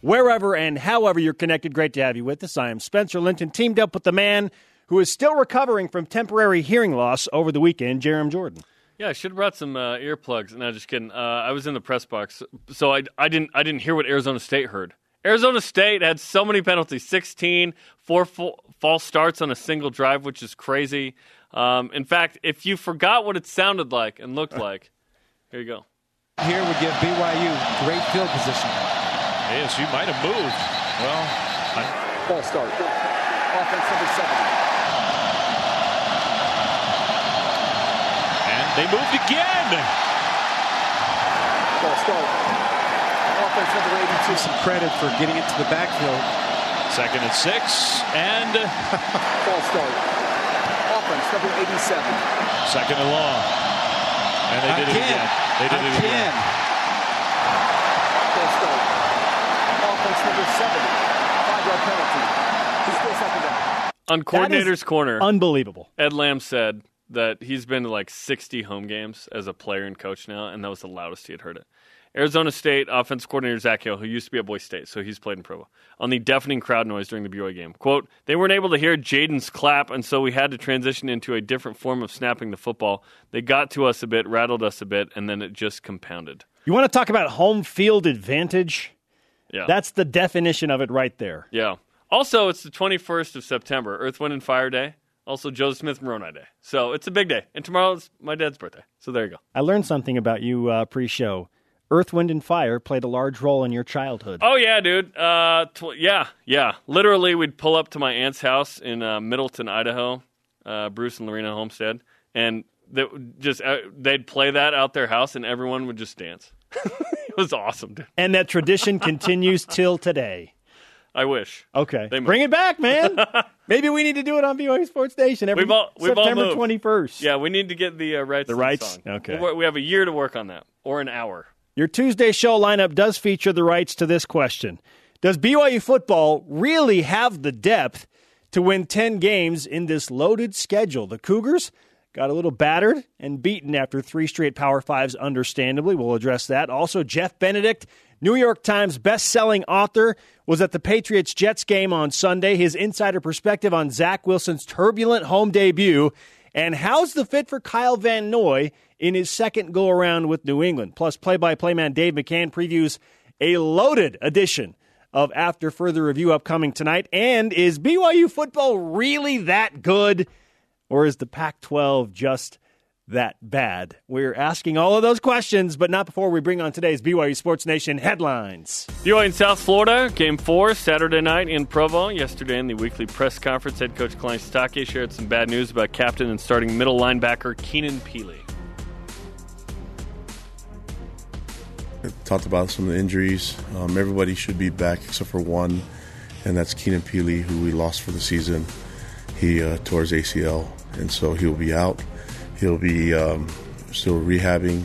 wherever and however you're connected. Great to have you with us. I am Spencer Linton, teamed up with the man who is still recovering from temporary hearing loss over the weekend, Jarom Jordan. Yeah, I should have brought some uh, earplugs. No, just kidding. Uh, I was in the press box, so I, I didn't I didn't hear what Arizona State heard. Arizona State had so many penalties 16, four full, false starts on a single drive, which is crazy. Um, in fact, if you forgot what it sounded like and looked like, here you go. Here would give BYU great field position. ASU might have moved. Well, I... false start. Offense number 70. And they moved again. False start. Offense number 82. Some credit for getting it to the backfield. Second and six, and false start. Offense number 87. Second and long. And they did it again. They did it again. False start. Offense number 70. Five-yard penalty. He's still second down. On coordinator's corner, Unbelievable. Ed Lamb said that he's been to like 60 home games as a player and coach now, and that was the loudest he had heard it. Arizona State offense coordinator Zak Hill, who used to be at Boise State, so he's played in Provo, on the deafening crowd noise during the BYU game. Quote, they weren't able to hear Jayden's clap, and so we had to transition into a different form of snapping the football. They got to us a bit, rattled us a bit, and then it just compounded. You want to talk about home field advantage? Yeah. That's the definition of it right there. yeah. Also, it's the 21st of September, Earth, Wind, and Fire Day. Also, Joseph Smith Moroni Day. So it's a big day. And tomorrow's my dad's birthday. So there you go. I learned something about you uh, pre show. Earth, Wind, and Fire played a large role in your childhood. Oh yeah, dude. Uh, tw- yeah, yeah. Literally, we'd pull up to my aunt's house in uh, Middleton, Idaho, uh, Bruce and Lorena Homestead, and they just uh, they'd play that out their house, and everyone would just dance. it was awesome, dude. And that tradition continues till today. I wish. Okay. They. Bring it back, man. Maybe we need to do it on BYU Sports Station every We've all- we've September moved. 21st. Yeah, we need to get the uh, rights. The rights? song. Okay. We'll- we have a year to work on that, or an hour. Your Tuesday show lineup does feature the rights to this question Does BYU football really have the depth to win 10 games in this loaded schedule? The Cougars got a little battered and beaten after three straight Power Fives, understandably. We'll address that. Also, Jeff Benedict, New York Times best-selling author, was at the Patriots Jets game on Sunday. His insider perspective on Zach Wilson's turbulent home debut and how's the fit for Kyle Van Noy in his second go around with New England. Plus, play-by-play man Dave McCann previews a loaded edition of After Further Review upcoming tonight. And is BYU football really that good, or is the Pac-12 just that bad? We're asking all of those questions, but not before we bring on today's BYU Sports Nation headlines. BYU in South Florida, game four, Saturday night in Provo. Yesterday in the weekly press conference, head coach Kalani Sitake shared some bad news about captain and starting middle linebacker Keenan Pili. talked about some of the injuries. Um, everybody should be back except for one, and that's Keenan Pili, who we lost for the season. He uh, tore his ACL, and so he'll be out. He'll be um, still rehabbing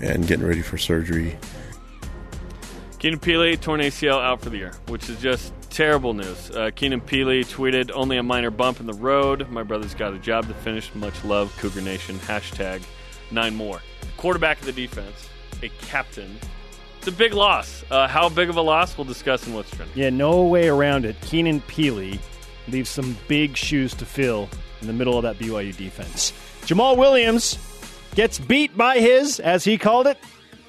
and getting ready for surgery. Keenan Pili, torn ACL, out for the year, which is just terrible news. Uh, Keenan Pili tweeted, only a minor bump in the road. My brother's got a job to finish. Much love, Cougar Nation. Hashtag nine more. Quarterback of the defense, a captain. It's a big loss. Uh, how big of a loss? We'll discuss in what's trending. Yeah, no way around it. Keenan Pili leaves some big shoes to fill in the middle of that BYU defense. Jamaal Williams gets beat by his, as he called it,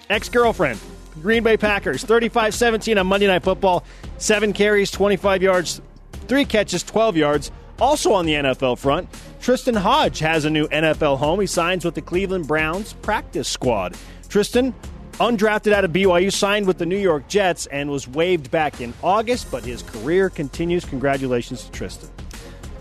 ex girlfriend. Green Bay Packers, 35 17 on Monday Night Football. Seven carries, 25 yards, three catches, 12 yards. Also on the NFL front, Tristen Hoge has a new NFL home. He signs with the Cleveland Browns practice squad. Tristen, undrafted out of BYU, signed with the New York Jets and was waived back in August, but his career continues. Congratulations to Tristen.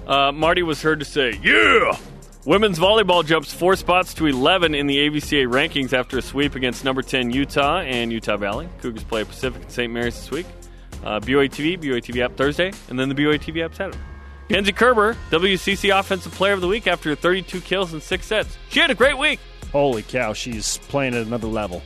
Uh, Marty was heard to say, Yeah! Women's volleyball jumps four spots to 11 in the AVCA rankings after a sweep against number 10 Utah and Utah Valley. Cougars play Pacific and St. Mary's this week. uh, BYU TV, BYU TV app Thursday, and then the BYU TV app Saturday. Kenzie Koerber, WCC Offensive Player of the Week after 32 kills and six sets. She had a great week. Holy cow, she's playing at another level.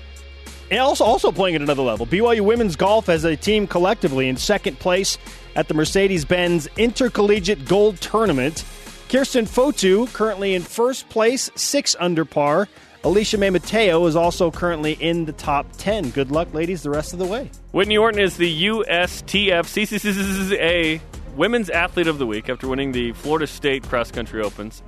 Also, also playing at another level. BYU women's golf as a team collectively in second place at the Mercedes Benz Intercollegiate Gold Tournament. Kerstin Fotu currently in first place, six under par. Alicia May Mateo is also currently in the top 10. Good luck, ladies, the rest of the way. Whitney Orton is the USTF CCCA Women's Athlete of the Week after winning the Florida State Cross Country Opens,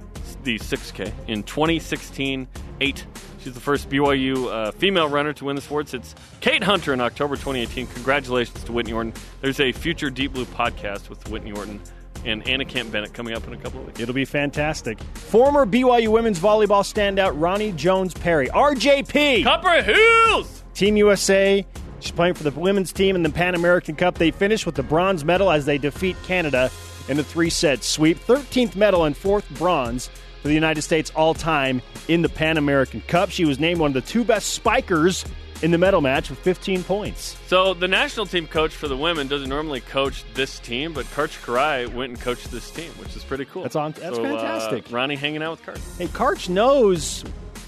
the 6K, in 2016 8. She's the first BYU uh, female runner to win the sports. It's Kate Hunter in October 2018. Congratulations to Whitney Orton. There's a future Deep Blue podcast with Whitney Orton and Anna Camp Bennett coming up in a couple of weeks. It'll be fantastic. Former BYU women's volleyball standout Roni Jones Perry, RJP. Copper Hills! Team USA. She's playing for the women's team in the Pan American Cup. They finish with the bronze medal as they defeat Canada in a three set sweep. 13th medal and fourth bronze for the United States all time in the Pan American Cup. She was named one of the two best spikers in the medal match with 15 points. So the national team coach for the women doesn't normally coach this team, but Karch Kiraly went and coached this team, which is pretty cool. That's on. That's So, uh, fantastic. Roni hanging out with Karch. Hey, Karch knows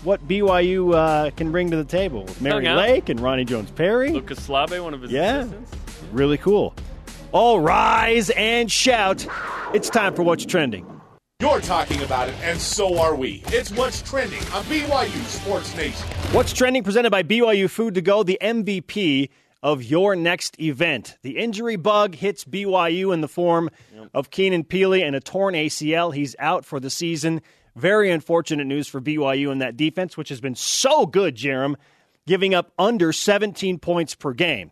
what BYU uh, can bring to the table. with Mary Lake and Roni Jones Perry. Luka Slabe, one of his Yeah. assistants. Really cool. All rise and shout. It's time for What's Trending. You're talking about it, and so are we. It's what's trending on BYU Sports Nation. What's Trending presented by BYU Food to Go, the MVP of your next event. The injury bug hits BYU in the form of Keenan Pili and a torn ACL. He's out for the season. Very unfortunate news for BYU in that defense, which has been so good, Jarom, giving up under 17 points per game.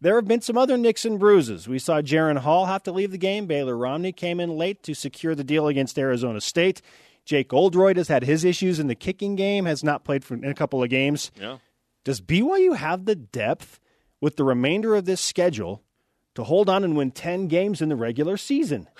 There have been some other nicks and bruises. We saw Jaren Hall have to leave the game. Baylor Romney came in late to secure the deal against Arizona State. Jake Oldroyd has had his issues in the kicking game, has not played for in a couple of games. Yeah. Does BYU have the depth with the remainder of this schedule to hold on and win 10 games in the regular season?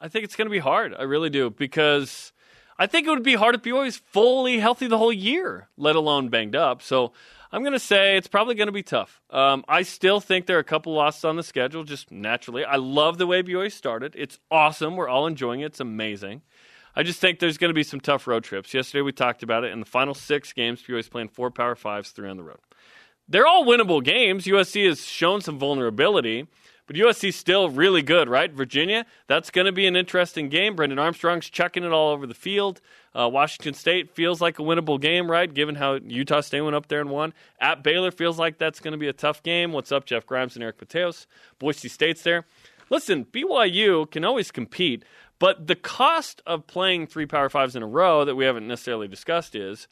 I think it's going to be hard. I really do because I think it would be hard if BYU is fully healthy the whole year, let alone banged up. So I'm going to say it's probably going to be tough. Um, I still think there are a couple losses on the schedule, just naturally. I love the way BYU started. It's awesome. We're all enjoying it. It's amazing. I just think there's going to be some tough road trips. Yesterday we talked about it. In the final six games, BYU is playing four Power Fives, three on the road. They're all winnable games. USC has shown some vulnerability, but USC's still really good, right? Virginia, that's going to be an interesting game. Brennan Armstrong's chucking it all over the field. Uh, Washington State feels like a winnable game, right? Given how Utah State went up there and won. At Baylor feels like that's going to be a tough game. What's up, Jeff Grimes and Eric Mateos? Boise State's there. Listen, BYU can always compete, but the cost of playing three Power Fives in a row that we haven't necessarily discussed is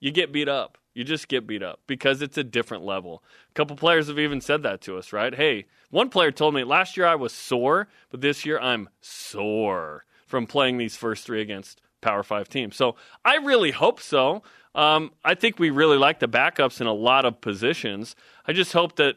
you get beat up. You just get beat up because it's a different level. A couple players have even said that to us, right? Hey, one player told me last year I was sore, but this year I'm sore from playing these first three against Power Five teams. So I really hope so. Um, I think we really like the backups in a lot of positions. I just hope that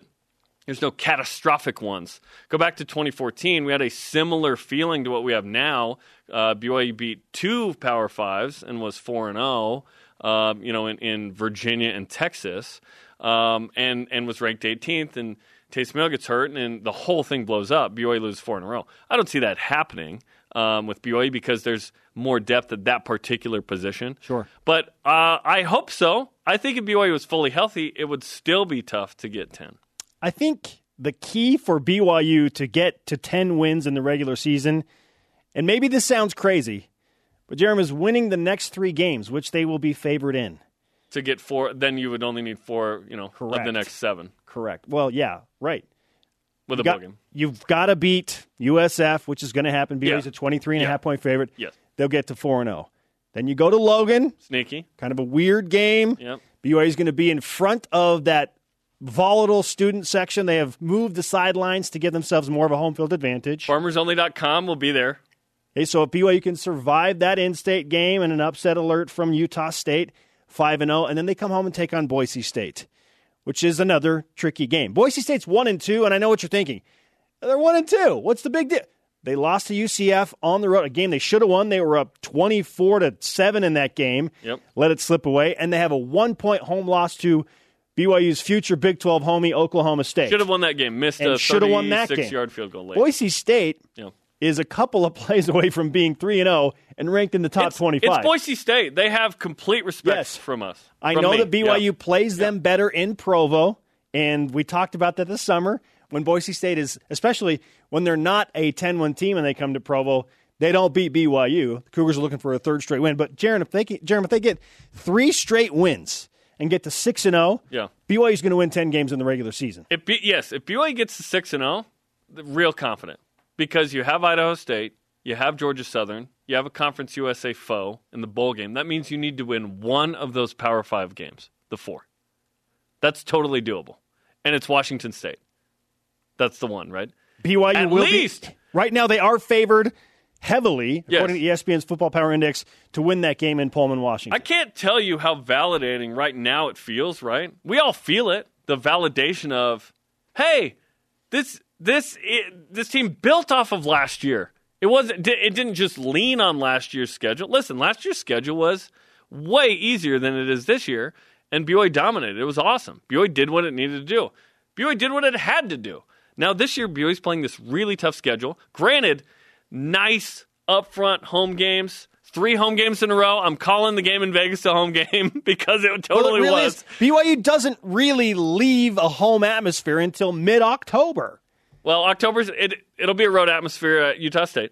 there's no catastrophic ones. Go back to 2014. We had a similar feeling to what we have now. Uh, BYU beat two Power Fives and was 4 and 0. Um, you know, in, in, Virginia and Texas, um, and and was ranked 18th. And Taysom Hill gets hurt, and, and, the whole thing blows up. BYU loses four in a row. I don't see that happening um, with BYU because there's more depth at that particular position. Sure, but uh, I hope so. I think if BYU was fully healthy, it would still be tough to get 10. I think the key for BYU to get to 10 wins in the regular season, and maybe this sounds crazy, but Jeremy is winning the next three games, which they will be favored in. To get four, then you would only need four, you know, of Correct. the next seven Correct. Well, yeah, right. with a You got- book game. You've got to beat USF, which is going to happen. BYU's Yeah. a 23 and a half point favorite. Yes. They'll get to 4 and 0. Then you go to Logan, Sneaky. kind of a weird game. Yep. BYU's going to be in front of that volatile student section. They have moved the sidelines to give themselves more of a home field advantage. FarmersOnly.com will be there. Okay, so if BYU can survive that in-state game and an upset alert from Utah State, five and zero, and then they come home and take on Boise State, which is another tricky game. Boise State's one and two, and I know what you're thinking. They're one and two. What's the big deal? They lost to UCF on the road, a game they should have won. They were up 24 to seven in that game. Yep. Let it slip away, and they have a one-point home loss to BYU's future Big 12 homie, Oklahoma State. Should have won that game. Missed And a shoulda won that game. yard field goal late. Boise State Yeah. Is a couple of plays away from being 3 and 0 and ranked in the top it's, 25. It's Boise State. They have complete respect Yes. from us. I from know me. that BYU Yeah. plays them better in Provo, and we talked about that this summer when Boise State is, especially when they're not a 10 1 team and they come to Provo, they don't beat BYU. The Cougars are looking for a third straight win. But, Jarom, if they, get- Jarom, if they get three straight wins and get to 6 and 0, Yeah. BYU's going to win 10 games in the regular season. If B, yes, if BYU gets to six and oh, zero, real confident because you have Idaho State, you have Georgia Southern, you have a Conference USA foe in the bowl game. That means you need to win one of those Power Five games, the four. That's totally doable, and it's Washington State. That's the one, right? BYU At will least. be. Right now, they are favored heavily, Yes. according to ESPN's Football Power Index, to win that game in Pullman, Washington. I can't tell you how validating right now it feels, right? We all feel it. The validation of, hey, this this it, this team built off of last year. It wasn't it didn't just lean on last year's schedule. Listen, last year's schedule was way easier than it is this year, and BYU dominated. It was awesome. BYU did what it needed to do. BYU did what it had to do. Now this year BYU's playing this really tough schedule. Granted, nice upfront home games. Three home games in a row. I'm calling the game in Vegas a home game because it Well, totally it really was. is. BYU doesn't really leave a home atmosphere until mid October. Well, October's it it'll be a road atmosphere at Utah State.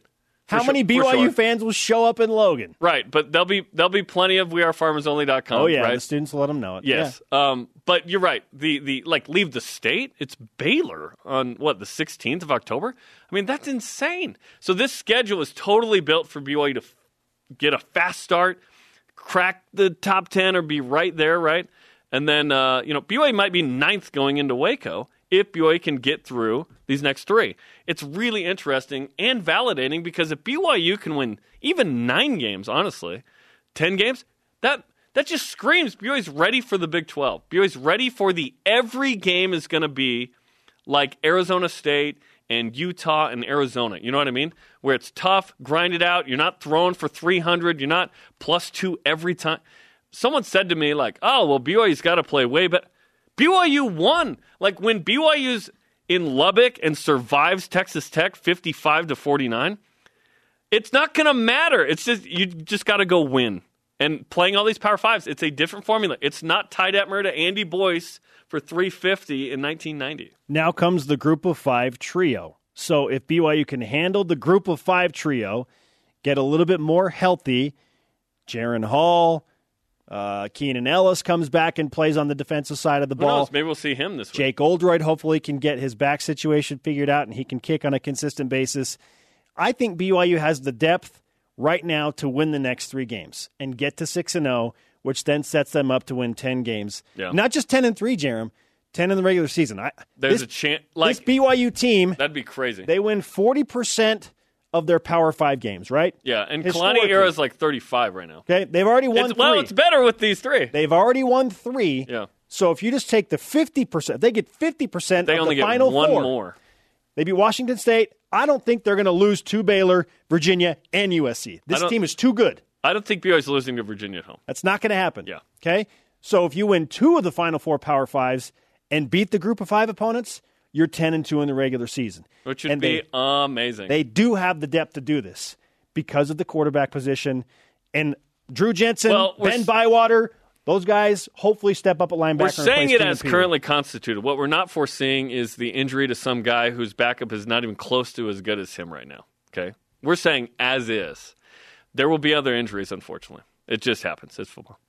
How many for BYU sure. fans will show up in Logan? Right, but there'll be there'll be plenty of wearefarmersonly.com. Oh yeah, right? the students will let them know it. Yes. Um, but you're right. The the like leave the state. It's Baylor on what the 16th of October. I mean that's insane. So this schedule is totally built for BYU to f- get a fast start, crack the top 10, or be right there, right? And then uh, you know BYU might be ninth going into Waco if BYU can get through these next three. It's really interesting and validating because if BYU can win even nine games, honestly, 10 games, that that just screams BYU's ready for the Big 12. BYU's ready for the every game is going to be like Arizona State and Utah and Arizona. You know what I mean? Where it's tough, grind it out. You're not throwing for 300. You're not plus two every time. Someone said to me like, "Oh, well BYU's got to play way better." BYU won. Like when BYU's in Lubbock and survives Texas Tech 55 to 49, it's not going to matter. It's just you just got to go win. And playing all these Power Fives, it's a different formula. It's not Ty Detmer to Andy Boyce for 350 in 1990. Now comes the group of five trio. So if BYU can handle the group of five trio, get a little bit more healthy, Jaren Hall, uh, Keenan Ellis comes back and plays on the defensive side of the Who ball. knows? Maybe we'll see him this week. Jake Oldroyd hopefully can get his back situation figured out and he can kick on a consistent basis. I think BYU has the depth right now to win the next three games and get to six and zero, which then sets them up to win ten games. Yeah. Not just ten and three, Jarom. Ten in the regular season. I, There's this, a chance. Like this BYU team, that'd be crazy. they win forty percent of their Power Five games, right? yeah, and Kalani era is like 35 right now. Okay, they've already won It's, three. well, it's better with these three. They've already won three. Yeah. So if you just take the fifty percent, they get fifty percent They of only the get final one four. more. They beat Washington State. I don't think they're going to lose to Baylor, Virginia, and USC. This don't- team is too good. I don't think BYU is losing to Virginia at home. That's not going to happen. Yeah. Okay. So if you win two of the final four Power Fives and beat the Group of Five opponents, you're ten and two in the regular season. Which would And be they, amazing. they do have the depth to do this because of the quarterback position and Drew Jensen, Well, Ben Bywater. Those guys hopefully step up at linebacker. We're saying it as currently constituted. What we're not foreseeing is the injury to some guy whose backup is not even close to as good as him right now. Okay? We're saying as is. There will be other injuries, unfortunately. It just happens. It's football.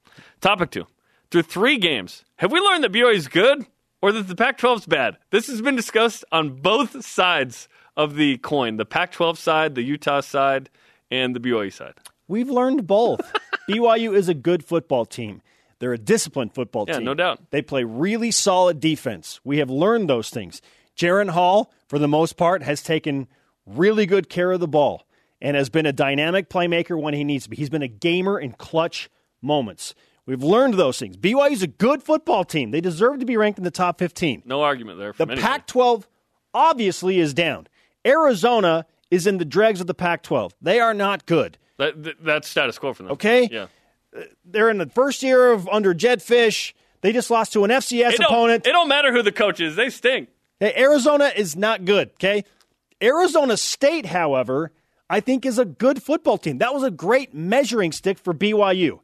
Topic two. Through three games, have we learned that BYU is good or that the Pac 12 is bad? This has been discussed on both sides of the coin the Pac 12 side, the Utah side, and the BYU side. We've learned both. BYU is a good football team. They're a disciplined football Yeah, team. no doubt. They play really solid defense. We have learned those things. Jaren Hall, for the most part, has taken really good care of the ball and has been a dynamic playmaker when he needs to be. He's been a gamer in clutch moments. We've learned those things. BYU's a good football team. They deserve to be ranked in the top 15. No argument there. The Pac 12 obviously is down. Arizona is in the dregs of the Pac 12. They are not good. That, that- that's status quo for them. Okay? Yeah. Uh, they're in the first year of under Jedd Fisch. They just lost to an FCS It opponent. it don't matter who the coach is; they stink. Hey, Arizona is not good, okay? Arizona State, however, I think is a good football team. That was a great measuring stick for BYU.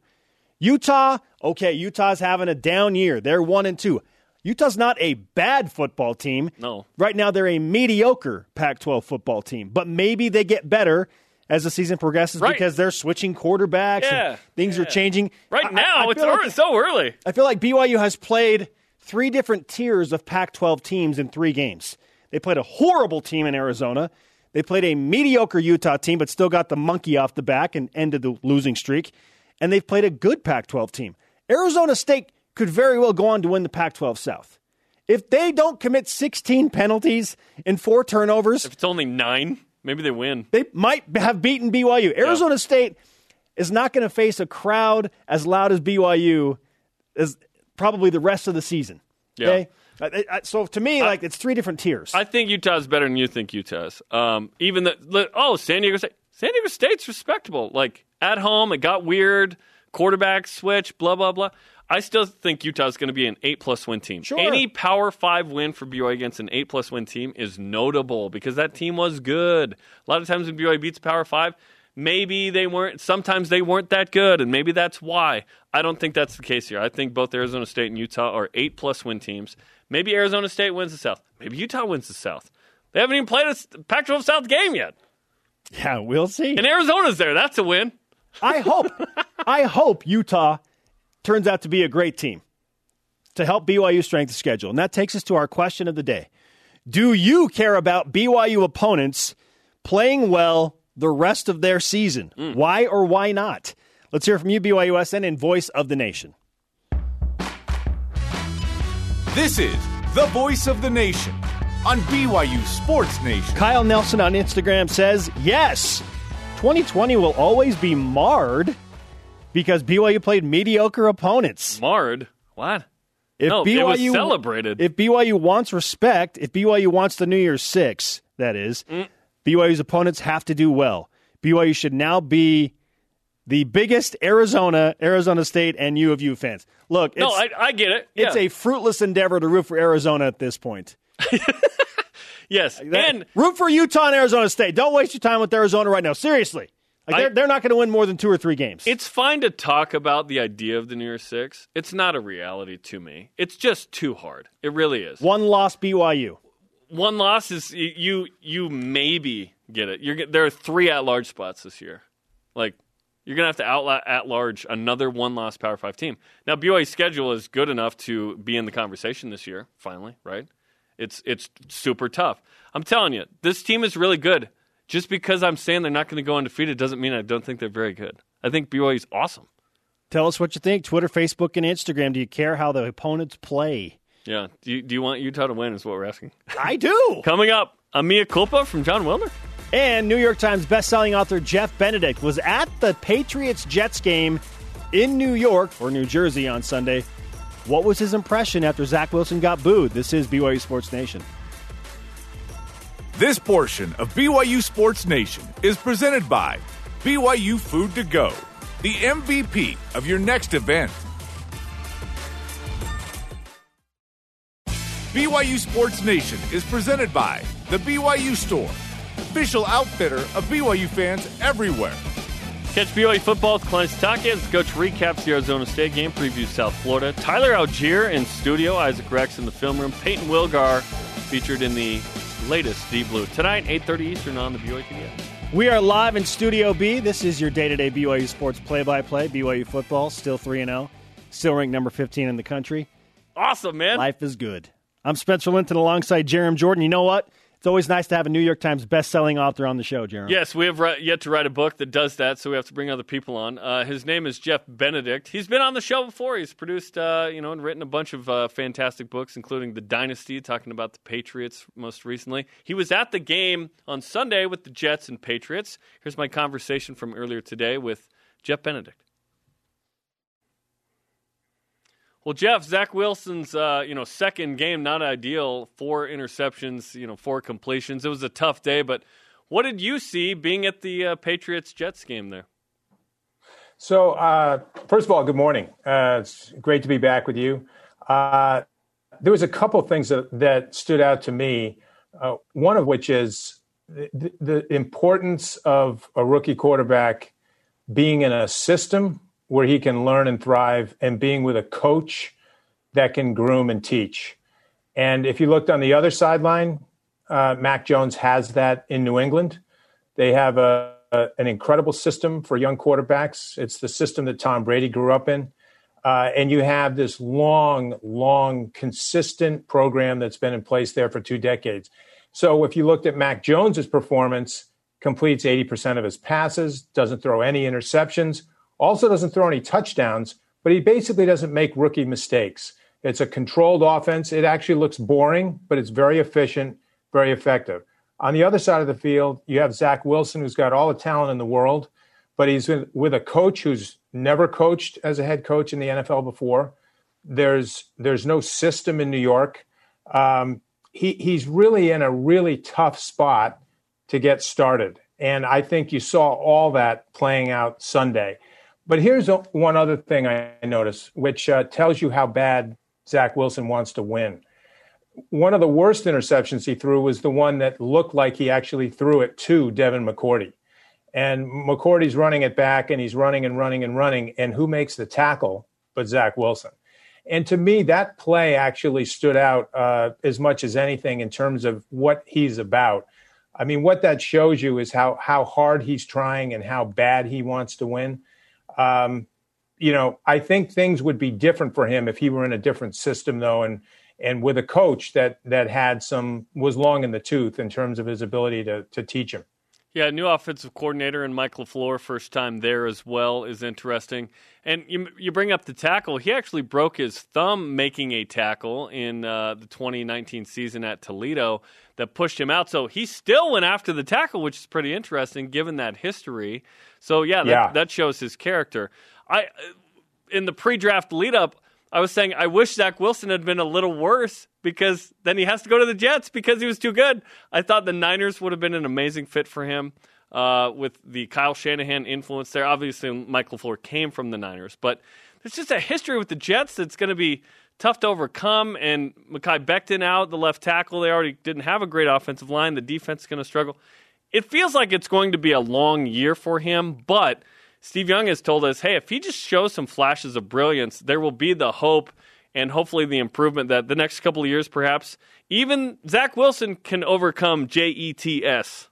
Utah, okay, Utah's having a down year. They're 1 and 2. Utah's not a bad football team. No. Right now they're a mediocre Pac-12 football team, but maybe they get better as the season progresses Right. because they're switching quarterbacks Yeah, and things are changing. Right I- now, I- I it's like- ear- so early. I feel like BYU has played three different tiers of Pac 12 teams in three games. They played a horrible team in Arizona. They played a mediocre Utah team, but still got the monkey off the back and ended the losing streak. And they've played a good Pac 12 team. Arizona State could very well go on to win the Pac 12 South. If they don't commit 16 penalties and four turnovers, If it's only nine, maybe they win. they might have beaten BYU. Arizona State is not going to face a crowd as loud as BYU as probably the rest of the season. Okay? I- I- So to me, like it's three different tiers. I think Utah's better than you think Utah's. Um, even the oh San Diego State, San Diego State's respectable. Like at home, it got weird. Quarterback switch, blah blah blah. I still think Utah's going to be an eight plus win team. Sure. Any Power Five win for BYU against an eight plus win team is notable because that team was good. A lot of times when BYU beats Power Five, maybe they weren't. Sometimes they weren't that good, and maybe that's why. I don't think that's the case here. I think both Arizona State and Utah are eight plus win teams. Maybe Arizona State wins the South. Maybe Utah wins the South. They haven't even played a Pac 12 South game yet. Yeah, we'll see. And Arizona's there. That's a win. I hope, I hope Utah turns out to be a great team to help BYU strength of schedule. And that takes us to our question of the day. Do you care about BYU opponents playing well the rest of their season? Mm. Why or why not? Let's hear from you, BYUSN, and voice of the nation. This is the voice of the nation on BYU Sports Nation. Kyle Nelson on Instagram says, yes, 2020 will always be marred because BYU played mediocre opponents. Marred. What? If No, it was celebrated. If BYU wants respect, if BYU wants the New Year's Six, that is, Mm. BYU's opponents have to do well. BYU should now be the biggest Arizona, Arizona State, and U of U fans. Look, it's, no, I, I get it. it's a fruitless endeavor to root for Arizona at this point. yes. And root for Utah and Arizona State. Don't waste your time with Arizona right now. Seriously. Like they're, they're not going to win more than two or three games. it's fine to talk about the idea of the New Year's Six. It's not a reality to me. It's just too hard. It really is. One loss BYU. One loss is you. You maybe get it. You're there are three at large spots this year. Like you're gonna have to outla at large another one loss Power Five team. Now BYU's schedule is good enough to be in the conversation this year. Finally, right? It's it's super tough. I'm telling you, this team is really good. Just because I'm saying they're not going to go undefeated doesn't mean I don't think they're very good. I think BYU's awesome. Tell us what you think. Twitter, Facebook, and Instagram. Do you care how the opponents play? Yeah. Do you, do you want Utah to win? Is what we're asking. I do. Coming up, a mea culpa from Jon Wilner. And New York Times bestselling author Jeff Benedict was at the Patriots Jets game in New York or New Jersey on Sunday. What was his impression after Zach Wilson got booed? This is BYU Sports Nation. This portion of BYU Sports Nation is presented by BYU Food to Go, the MVP of your next event. BYU Sports Nation is presented by the BYU Store, official outfitter of BYU fans everywhere. Catch BYU football with Kalani Sitake as coach recaps the Arizona State game, previews South Florida. Tyler Allgeier in studio, Isaac Rex in the film room, Payton Wilgar featured in the latest Deep Blue. Tonight, 8.30 Eastern on the BYU TV. We are live in Studio B. This is your day-to-day BYU sports play-by-play. BYU football still 3 and 0, still ranked number 15 in the country. Awesome, man. Life is good. I'm Spencer Linton alongside Jarom Jordan. You know what? It's always nice to have a New York Times best-selling author on the show, Jeremy. Yes, we have ri- yet to write a book that does that, so we have to bring other people on. Uh, his name is Jeff Benedict. He's been on the show before. He's produced, uh, you know, and written a bunch of uh, fantastic books, including The Dynasty, talking about the Patriots most recently. He was at the game on Sunday with the Jets and Patriots. Here's my conversation from earlier today with Jeff Benedict. Well, Jeff, Zach Wilson's uh, you know second game not ideal. Four interceptions, you know, four completions. It was a tough day, but what did you see being at the uh, Patriots Jets game there? So, uh, first of all, good morning. Uh, it's great to be back with you. Uh, there was a couple things that, that stood out to me. Uh, one of which is the, the importance of a rookie quarterback being in a system where he can learn and thrive, and being with a coach that can groom and teach. And if you looked on the other sideline, uh, Mac Jones has that in New England. They have a, a, an incredible system for young quarterbacks. It's the system that Tom Brady grew up in. Uh, and you have this long, long, consistent program that's been in place there for two decades. So if you looked at Mac Jones's performance, completes 80% of his passes, doesn't throw any interceptions, also doesn't throw any touchdowns, but he basically doesn't make rookie mistakes. It's a controlled offense. It actually looks boring, but it's very efficient, very effective. On the other side of the field, you have Zach Wilson, who's got all the talent in the world, but he's with a coach who's never coached as a head coach in the NFL before. There's there's no system in New York. Um, he he's really in a really tough spot to get started, and I think you saw all that playing out Sunday. But here's a, one other thing I noticed, which uh, tells you how bad Zach Wilson wants to win. One of the worst interceptions he threw was the one that looked like he actually threw it to Devin McCourty. And McCourty's running it back and he's running and running and running. And who makes the tackle but Zach Wilson? And to me, that play actually stood out uh, as much as anything in terms of what he's about. I mean, what that shows you is how how hard he's trying and how bad he wants to win. Um, you know, I think things would be different for him if he were in a different system, though, and and with a coach that that had some was long in the tooth in terms of his ability to to teach him. Yeah, new offensive coordinator and Mike LaFleur, first time there as well, is interesting. And you, you bring up the tackle. He actually broke his thumb making a tackle in uh, the 2019 season at Toledo that pushed him out. So he still went after the tackle, which is pretty interesting given that history. So, yeah, that, yeah. that shows his character. I In the pre draft lead up, I was saying I wish Zach Wilson had been a little worse because then he has to go to the Jets because he was too good. I thought the Niners would have been an amazing fit for him uh, with the Kyle Shanahan influence there. Obviously, Michael LaFleur came from the Niners, but there's just a history with the Jets that's going to be tough to overcome. And Mekhi Becton out, the left tackle, they already didn't have a great offensive line. The defense is going to struggle. It feels like it's going to be a long year for him, but – Steve Young has told us, hey, if he just shows some flashes of brilliance, there will be the hope and hopefully the improvement that the next couple of years, perhaps, even Zach Wilson can overcome JETS.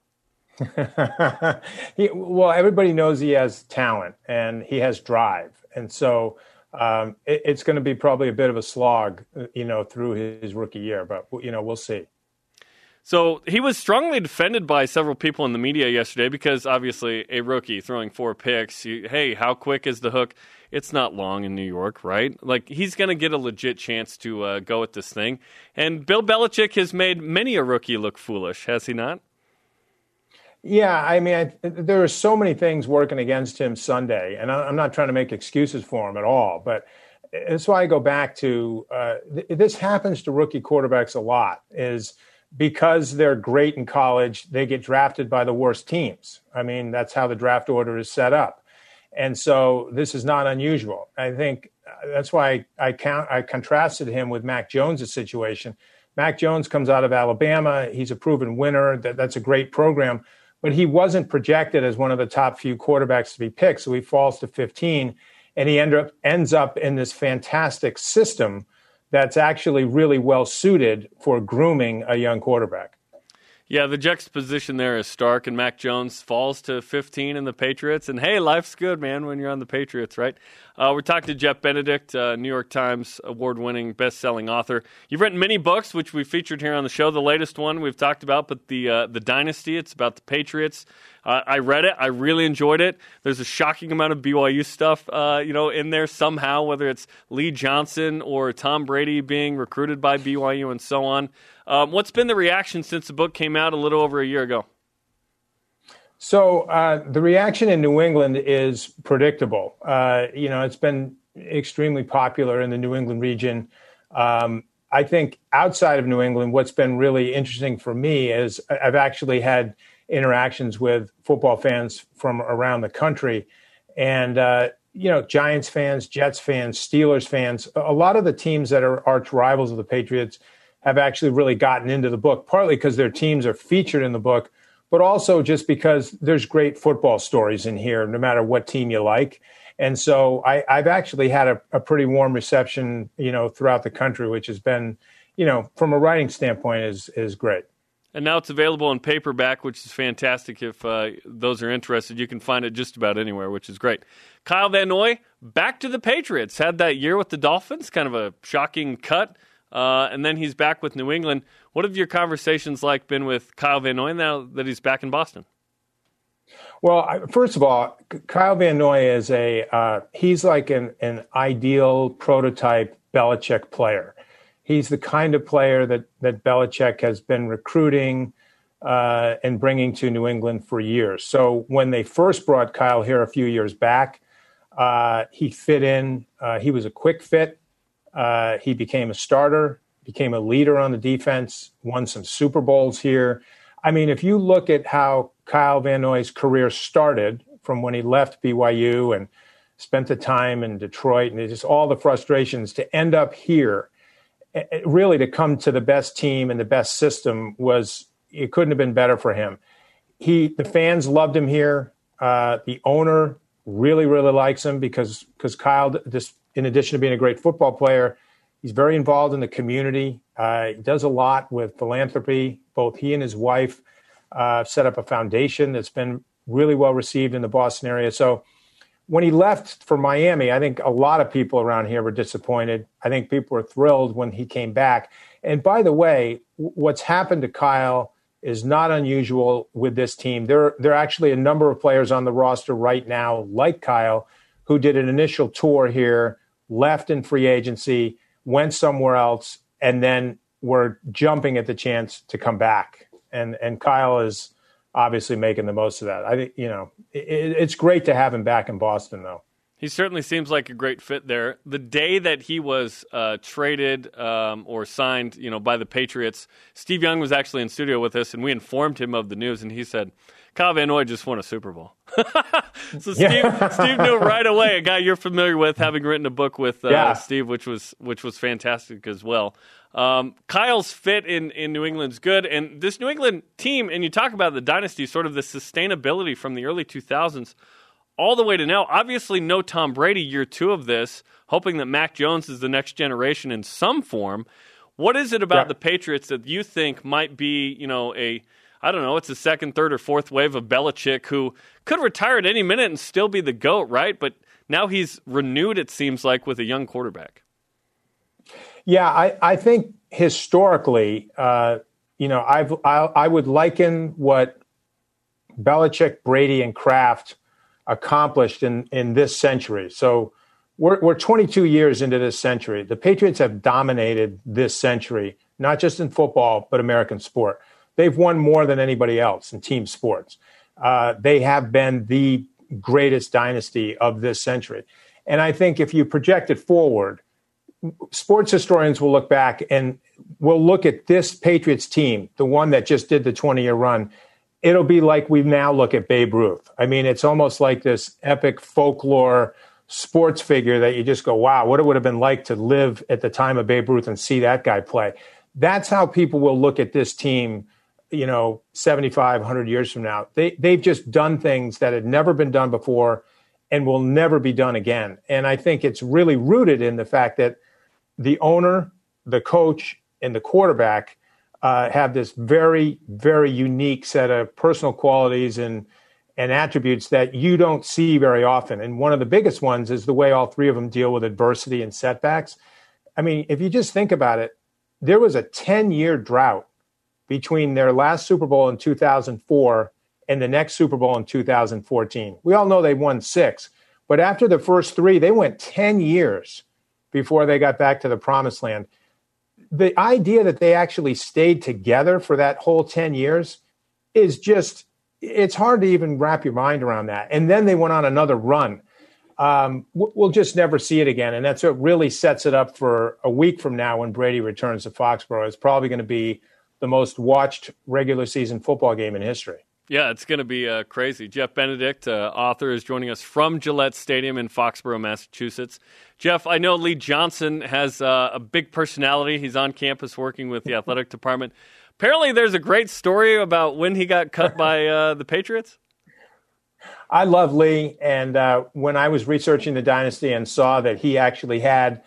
he, well, everybody knows he has talent and he has drive. And so um, it, it's going to be probably a bit of a slog, you know, through his, his rookie year, but, you know, we'll see. So he was strongly defended by several people in the media yesterday because obviously a rookie throwing four picks. You, hey, how quick is the hook? It's not long in New York, right? Like he's going to get a legit chance to uh, go at this thing. And Bill Belichick has made many a rookie look foolish, has he not? Yeah, I mean, I, there are so many things working against him Sunday, and I'm not trying to make excuses for him at all, but that's why I go back to uh, th- this happens to rookie quarterbacks a lot. Is because they're great in college, they get drafted by the worst teams. I mean, that's how the draft order is set up. And so this is not unusual. I think uh, that's why I, count, I contrasted him with Mac Jones' situation. Mac Jones comes out of Alabama. He's a proven winner. That, that's a great program. But he wasn't projected as one of the top few quarterbacks to be picked. So he falls to 15 and he end up, ends up in this fantastic system that's actually really well suited for grooming a young quarterback. Yeah, the juxtaposition there is stark, and Mac Jones falls to 15 in the Patriots. And hey, life's good, man, when you're on the Patriots, right? Uh, we're talking to Jeff Benedict, uh, New York Times award winning, best selling author. You've written many books, which we featured here on the show. The latest one we've talked about, but the, uh, the Dynasty, it's about the Patriots. Uh, I read it. I really enjoyed it. There's a shocking amount of BYU stuff, uh, you know, in there somehow, whether it's Lee Johnson or Tom Brady being recruited by BYU and so on. Um, what's been the reaction since the book came out a little over a year ago? So uh, the reaction in New England is predictable. Uh, you know, it's been extremely popular in the New England region. Um, I think outside of New England, what's been really interesting for me is I've actually had interactions with football fans from around the country. And, uh, you know, Giants fans, Jets fans, Steelers fans, a lot of the teams that are arch rivals of the Patriots have actually really gotten into the book, partly because their teams are featured in the book, but also just because there's great football stories in here, no matter what team you like. And so I, have actually had a, a, pretty warm reception, you know, throughout the country, which has been, you know, from a writing standpoint, is is great. And now it's available in paperback, which is fantastic. If uh, those are interested, you can find it just about anywhere, which is great. Kyle Van Noy, back to the Patriots. Had that year with the Dolphins, kind of a shocking cut. Uh, and then he's back with New England. What have your conversations like been with Kyle Van Noy now that he's back in Boston? Well, I, first of all, Kyle Van Noy is a uh, he's like an, an ideal prototype Belichick player. He's the kind of player that that Belichick has been recruiting uh, and bringing to New England for years. So when they first brought Kyle here a few years back, uh, he fit in. Uh, he was a quick fit. Uh, he became a starter, became a leader on the defense, won some Super Bowls here. I mean, if you look at how Kyle Van Noy's career started from when he left BYU and spent the time in Detroit and just all the frustrations to end up here, really to come to the best team and the best system was it couldn't have been better for him. He the fans loved him here. Uh, the owner really really likes him because because Kyle just in addition to being a great football player, he's very involved in the community. Uh, he does a lot with philanthropy. Both he and his wife uh, set up a foundation that's been really well received in the Boston area. So when he left for Miami, I think a lot of people around here were disappointed. I think people were thrilled when he came back. And by the way, what's happened to Kyle is not unusual with this team. There, there are actually a number of players on the roster right now, like Kyle, who did an initial tour here, left in free agency, went somewhere else, and then were jumping at the chance to come back. And and Kyle is obviously making the most of that. I think you know it, it's great to have him back in Boston, though. He certainly seems like a great fit there. The day that he was uh, traded um, or signed, you know, by the Patriots, Steve Young was actually in studio with us, and we informed him of the news, and he said, "Kyle Van Noy just won a Super Bowl." so Steve, yeah. Steve knew right away. A guy you're familiar with, having written a book with uh, yeah. Steve, which was which was fantastic as well. Um, Kyle's fit in, in New England's good, and this New England team, and you talk about the dynasty, sort of the sustainability from the early 2000s all the way to now. Obviously, no Tom Brady year two of this, hoping that Mac Jones is the next generation in some form. What is it about yeah. the Patriots that you think might be, you know, a I don't know, it's the second, third, or fourth wave of Belichick who could retire at any minute and still be the GOAT, right? But now he's renewed, it seems like, with a young quarterback. Yeah, I, I think historically, uh, you know, I've, I, I would liken what Belichick, Brady, and Kraft – accomplished in, in this century. So we're, we're 22 years into this century. The Patriots have dominated this century, not just in football, but American sport. They've won more than anybody else in team sports. Uh, they have been the greatest dynasty of this century. And I think if you project it forward, sports historians will look back and will look at this Patriots team, the one that just did the 20 year run, it'll be like we now look at Babe Ruth. I mean, it's almost like this epic folklore sports figure that you just go, wow, what it would have been like to live at the time of Babe Ruth and see that guy play. That's how people will look at this team, you know, 75, 100 years from now. They, they've just done things that had never been done before and will never be done again. And I think it's really rooted in the fact that the owner, the coach, and the quarterback uh, have this very, very unique set of personal qualities and and attributes that you don't see very often. And one of the biggest ones is the way all three of them deal with adversity and setbacks. I mean, if you just think about it, there was a 10 year drought between their last Super Bowl in 2004 and the next Super Bowl in 2014. We all know they won six, but after the first three, they went 10 years before they got back to the promised land. The idea that they actually stayed together for that whole 10 years is just it's hard to even wrap your mind around that. And then they went on another run. Um, we'll just never see it again. And that's what really sets it up for a week from now when brady returns to foxborough. It's probably going to be the most watched regular season football game in history Yeah, it's going to be uh, crazy. Jeff Benedict, uh, author, is joining us from Gillette Stadium in Foxborough, Massachusetts. Jeff, I know Lee Johnson has uh, a big personality. He's on campus working with the athletic department. Apparently, there's a great story about when he got cut by uh, the Patriots. I love Lee, and uh, when I was researching the dynasty and saw that he actually had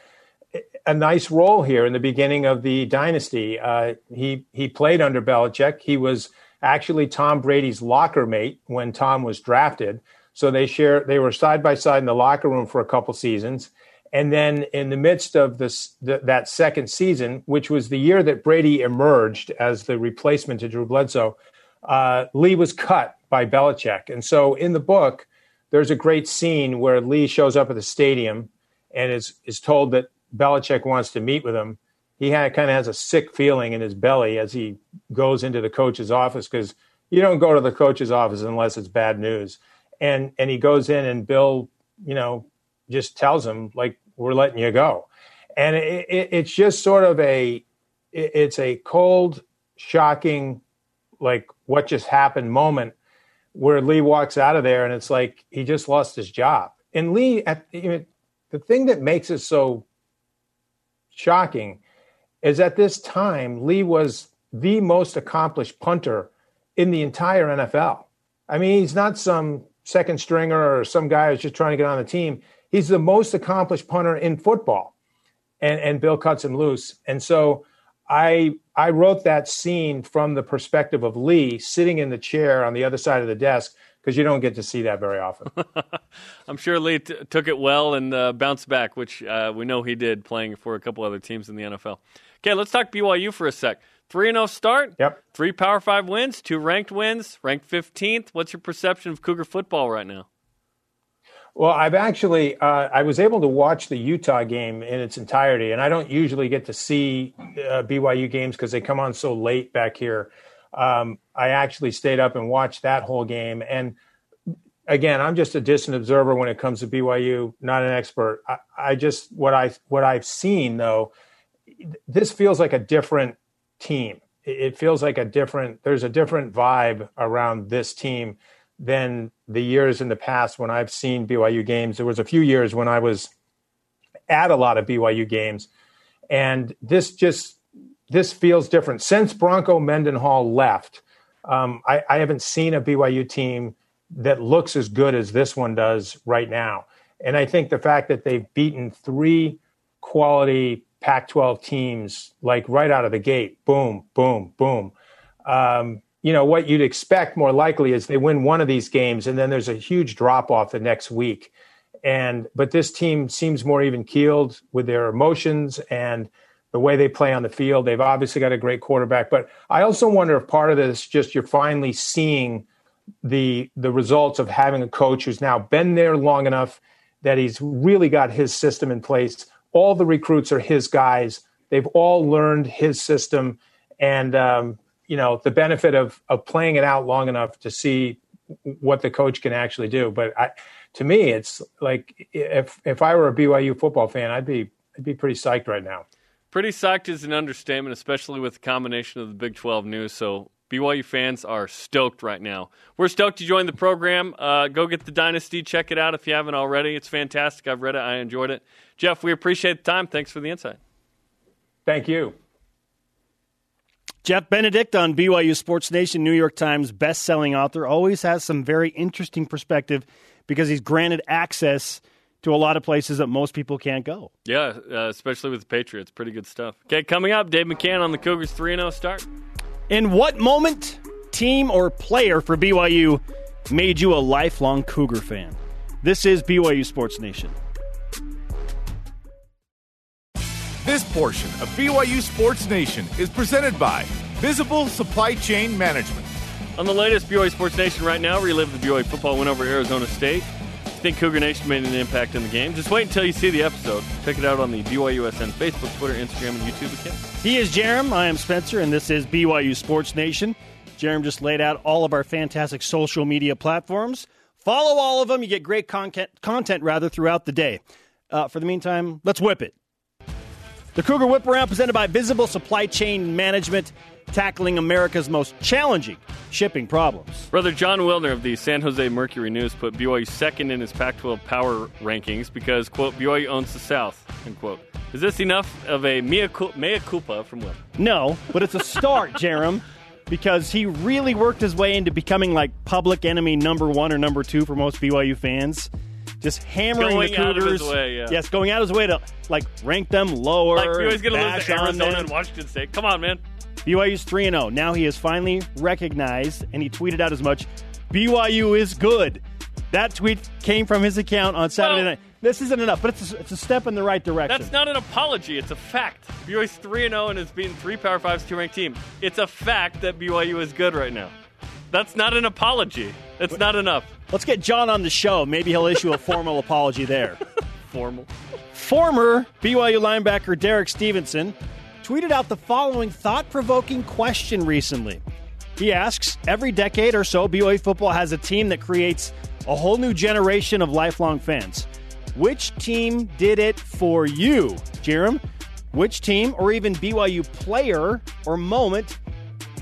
a nice role here in the beginning of the dynasty, uh, he he played under Belichick. He was actually Tom Brady's locker mate when Tom was drafted. So they share they were side by side in the locker room for a couple seasons. And then in the midst of this the, that second season, which was the year that Brady emerged as the replacement to Drew Bledsoe, uh, Lee was cut by Belichick. And so in the book, there's a great scene where Lee shows up at the stadium and is is told that Belichick wants to meet with him he had, kind of has a sick feeling in his belly as he goes into the coach's office because you don't go to the coach's office unless it's bad news. And and he goes in and Bill, you know, just tells him like we're letting you go, and it, it, it's just sort of a it, it's a cold, shocking, like what just happened moment where Lee walks out of there and it's like he just lost his job. And Lee, at, you know, the thing that makes it so shocking is at this time, Lee was the most accomplished punter in the entire NFL. I mean, he's not some second stringer or some guy who's just trying to get on the team. He's the most accomplished punter in football. And, and Bill cuts him loose. And so I I wrote that scene from the perspective of Lee sitting in the chair on the other side of the desk because you don't get to see that very often. I'm sure Lee t- took it well and uh, bounced back, which uh, we know he did playing for a couple other teams in the NFL. Okay, let's talk BYU for a sec. 3 0 start. Yep. Three Power 5 wins, two ranked wins, ranked 15th. What's your perception of Cougar football right now? Well, I've actually uh, I was able to watch the Utah game in its entirety, and I don't usually get to see uh, BYU games because they come on so late back here. Um, I actually stayed up and watched that whole game, and again, I'm just a distant observer when it comes to BYU, not an expert. I, I just what I what I've seen though this feels like a different team. It feels like a different. There's a different vibe around this team than the years in the past when I've seen BYU games. There was a few years when I was at a lot of BYU games, and this just this feels different since Bronco Mendenhall left. Um, I, I haven't seen a BYU team that looks as good as this one does right now. And I think the fact that they've beaten three quality Pac 12 teams, like right out of the gate, boom, boom, boom. Um, you know, what you'd expect more likely is they win one of these games and then there's a huge drop off the next week. And, but this team seems more even keeled with their emotions and the way they play on the field. They've obviously got a great quarterback, but I also wonder if part of this just you're finally seeing the the results of having a coach who's now been there long enough that he's really got his system in place all the recruits are his guys. They've all learned his system, and um, you know the benefit of of playing it out long enough to see what the coach can actually do. But I, to me, it's like if if I were a BYU football fan, I'd be I'd be pretty psyched right now. Pretty psyched is an understatement, especially with the combination of the Big 12 news. So BYU fans are stoked right now. We're stoked you joined the program. Uh, go get the Dynasty. Check it out if you haven't already. It's fantastic. I've read it. I enjoyed it. Jeff, we appreciate the time. Thanks for the insight. Thank you. Jeff Benedict on BYU Sports Nation, New York Times best-selling author, always has some very interesting perspective because he's granted access to a lot of places that most people can't go. Yeah, uh, especially with the Patriots. Pretty good stuff. Okay, coming up, Dave McCann on the Cougars 3 0 start. In what moment, team, or player for BYU made you a lifelong Cougar fan? This is BYU Sports Nation. This portion of BYU Sports Nation is presented by Visible Supply Chain Management. On the latest BYU Sports Nation right now, relive the BYU football win over Arizona State. Think Cougar Nation made an impact in the game. Just wait until you see the episode. Check it out on the BYUSN Facebook, Twitter, Instagram, and YouTube account. He is Jarom. I am Spencer, and this is BYU Sports Nation. Jarom just laid out all of our fantastic social media platforms. Follow all of them. You get great content, content rather, throughout the day. Uh, for the meantime, let's whip it. The Cougar Whip Around presented by Visible Supply Chain Management. Tackling America's most challenging shipping problems. Brother Jon Wilner of the San Jose Mercury News put BYU second in his Pac 12 power rankings because, quote, BYU owns the South, end quote. Is this enough of a mea, cul- mea culpa from Will? No, but it's a start, Jarom, because he really worked his way into becoming like public enemy number one or number two for most BYU fans. Just hammering Going the out of Cougars. his way, yeah. Yes, going out of his way to like rank them lower. Like, BYU's going to lose to on Arizona and Washington State. Come on, man. BYU's 3 0. Now he is finally recognized, and he tweeted out as much BYU is good. That tweet came from his account on Saturday Well- night. This isn't enough, but it's a, it's a step in the right direction. That's not an apology. It's a fact. BYU's 3 0 and has beaten three Power 5s, two ranked team. It's a fact that BYU is good right now. That's not an apology. It's not enough. Let's get Jon on the show. Maybe he'll issue a formal apology there. Formal. Former BYU linebacker Derek Stevenson tweeted out the following thought provoking question recently. He asks Every decade or so, BYU football has a team that creates a whole new generation of lifelong fans. Which team did it for you, Jarom? Which team or even BYU player or moment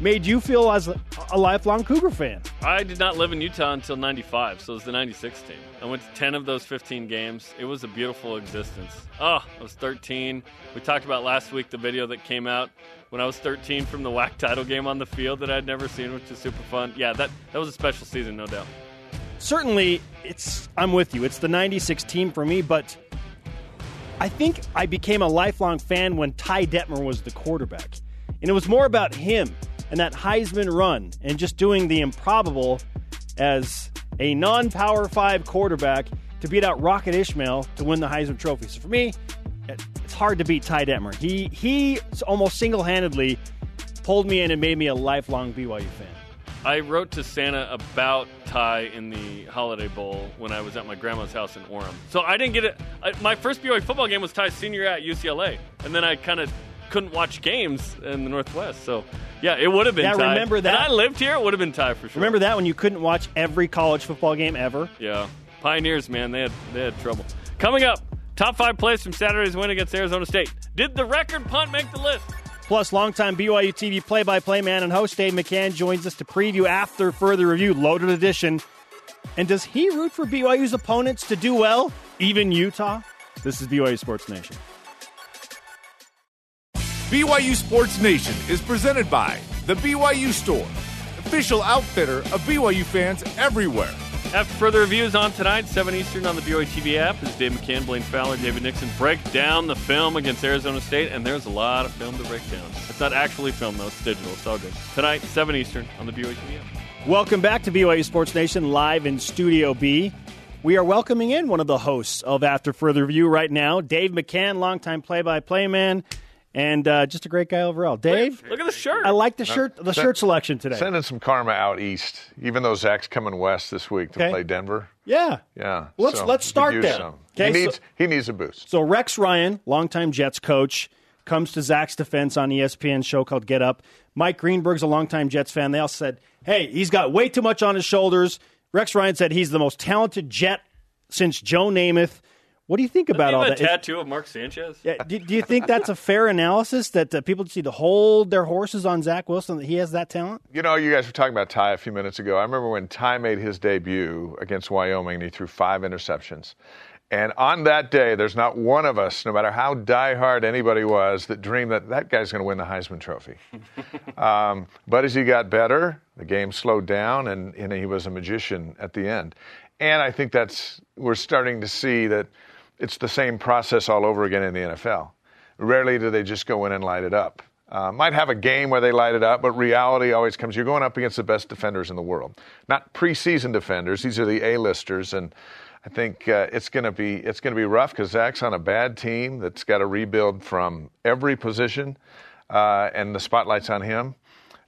made you feel as a, lifelong Cougar fan? I did not live in Utah until 95, so it was the 96 team. I went to 10 of those 15 games. It was a beautiful existence. Oh, I was 13. We talked about last week the video that came out when I was 13 from the WAC title game on the field that I'd never seen, which is super fun. Yeah, that, that was a special season, no doubt. certainly it's I'm with you. It's the 96 team for me, but I think I became a lifelong fan when Ty Detmer was the quarterback. And it was more about him and that Heisman run and just doing the improbable as a non-power 5 quarterback to beat out Rocket Ismail to win the Heisman trophy. So for me, it's hard to beat Ty Detmer. He he almost single-handedly pulled me in and made me a lifelong BYU fan. I wrote to Santa about Ty in the Holiday Bowl when I was at my grandma's house in Orem. So I didn't get it. My first BYU football game was Ty's senior at UCLA, and then I kind of couldn't watch games in the Northwest. So yeah, it would have been. Yeah, Ty. remember that? And I lived here. It would have been Ty for sure. Remember that when you couldn't watch every college football game ever? Yeah, Pioneers, man, they had they had trouble. Coming up, top five plays from Saturday's win against Arizona State. Did the record punt make the list? Plus, longtime BYU TV play by play man and host Dave McCann joins us to preview after further review, loaded edition. And does he root for BYU's opponents to do well, even Utah? This is BYU Sports Nation. BYU Sports Nation is presented by The BYU Store, official outfitter of BYU fans everywhere. After further reviews on tonight, 7 Eastern on the BYU TV app, as Dave McCann, Blaine Fowler, David Nixon break down the film against Arizona State, and there's a lot of film to break down. It's not actually film, though. It's digital. It's all good. Tonight, 7 Eastern on the BYU TV app. Welcome back to BYU Sports Nation live in Studio B. We are welcoming in one of the hosts of After Further Review right now, Dave McCann, longtime play by play man, and uh, just a great guy overall. Dave, Look at the shirt. I like the shirt, the shirt selection today. Sending some karma out east, even though Zach's coming west this week to Okay. play Denver. Yeah. Yeah. Let's- so let's start use there. some. Okay, he so- needs he needs a boost. So Rex Ryan, longtime Jets coach, comes to Zach's defense on ESPN show called Get Up. Mike Greenberg's a longtime Jets fan. They all said, "Hey, he's got way too much on his shoulders." Rex Ryan said he's the most talented Jet since Joe Namath. What do you think about all that? have a Is- tattoo of Mark Sanchez? yeah, do, do you think that's a fair analysis that uh, people just need to hold their horses on Zach Wilson that he has that talent? You know, you guys were talking about Ty a few minutes ago. I remember when Ty made his debut against Wyoming and he threw five interceptions. And on that day, there's not one of us, no matter how diehard anybody was, that dreamed that that guy's going to win the Heisman Trophy. um, but as he got better, the game slowed down, and, and he was a magician at the end. And I think that's we're starting to see that it's the same process all over again in the NFL. Rarely do they just go in and light it up. Uh, might have a game where they light it up, but reality always comes. You're going up against the best defenders in the world, not preseason defenders. These are the A-listers, and I think uh, it's going to be it's going to be rough because Zach's on a bad team that's got to rebuild from every position, uh, and the spotlight's on him.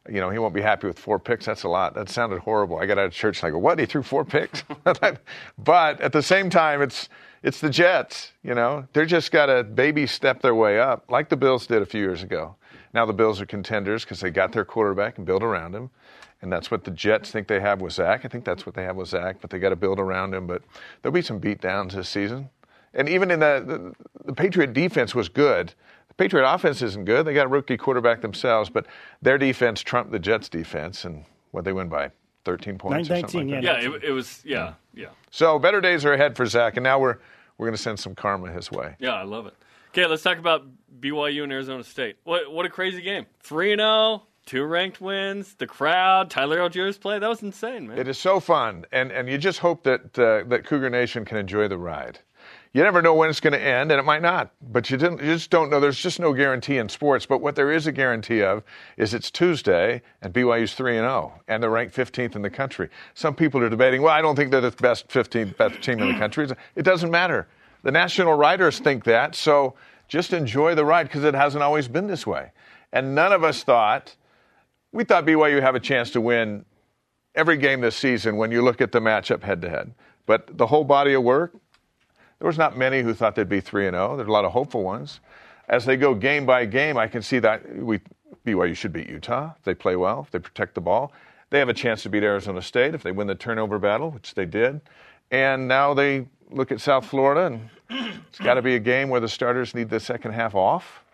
You know, he won't be happy with four picks. That's a lot. That sounded horrible. I got out of church and I go, "What? He threw four picks?" but at the same time, it's it's the Jets. You know, they're just got to baby step their way up, like the Bills did a few years ago. Now the Bills are contenders because they got their quarterback and build around him, and that's what the Jets think they have with Zach. I think that's what they have with Zach, but they got to build around him. But there'll be some beatdowns this season, and even in the the, the Patriot defense was good. The Patriot offense isn't good. They got a rookie quarterback themselves, but their defense trumped the Jets' defense, and what they win by 13 points or something like yeah. that. Yeah, it, it was. Yeah, yeah, So better days are ahead for Zach, and now we're we're going to send some karma his way. yeah. I love it. Okay, let's talk about BYU and Arizona State. What what a crazy game! Three and zero, two ranked wins. The crowd, Tyler Allgeier's play. That was insane, man. It is so fun, and and you just hope that uh, that Cougar Nation can enjoy the ride. You never know when it's going to end, and it might not. But you, you just don't know. There's just no guarantee in sports. But what there is a guarantee of is it's Tuesday, and BYU's three and zero, and they're ranked 15th in the country. Some people are debating. Well, I don't think they're the best 15th best team in the country. It doesn't matter. The national writers think that. So just enjoy the ride because it hasn't always been this way. And none of us thought we thought BYU have a chance to win every game this season when you look at the matchup head to head. But the whole body of work, there was not many who thought they'd be 3 and 0. There's a lot of hopeful ones. As they go game by game, I can see that we BYU should beat Utah if they play well, if they protect the ball. They have a chance to beat Arizona State if they win the turnover battle, which they did. And now they look at South Florida, and it's got to be a game where the starters need the second half off.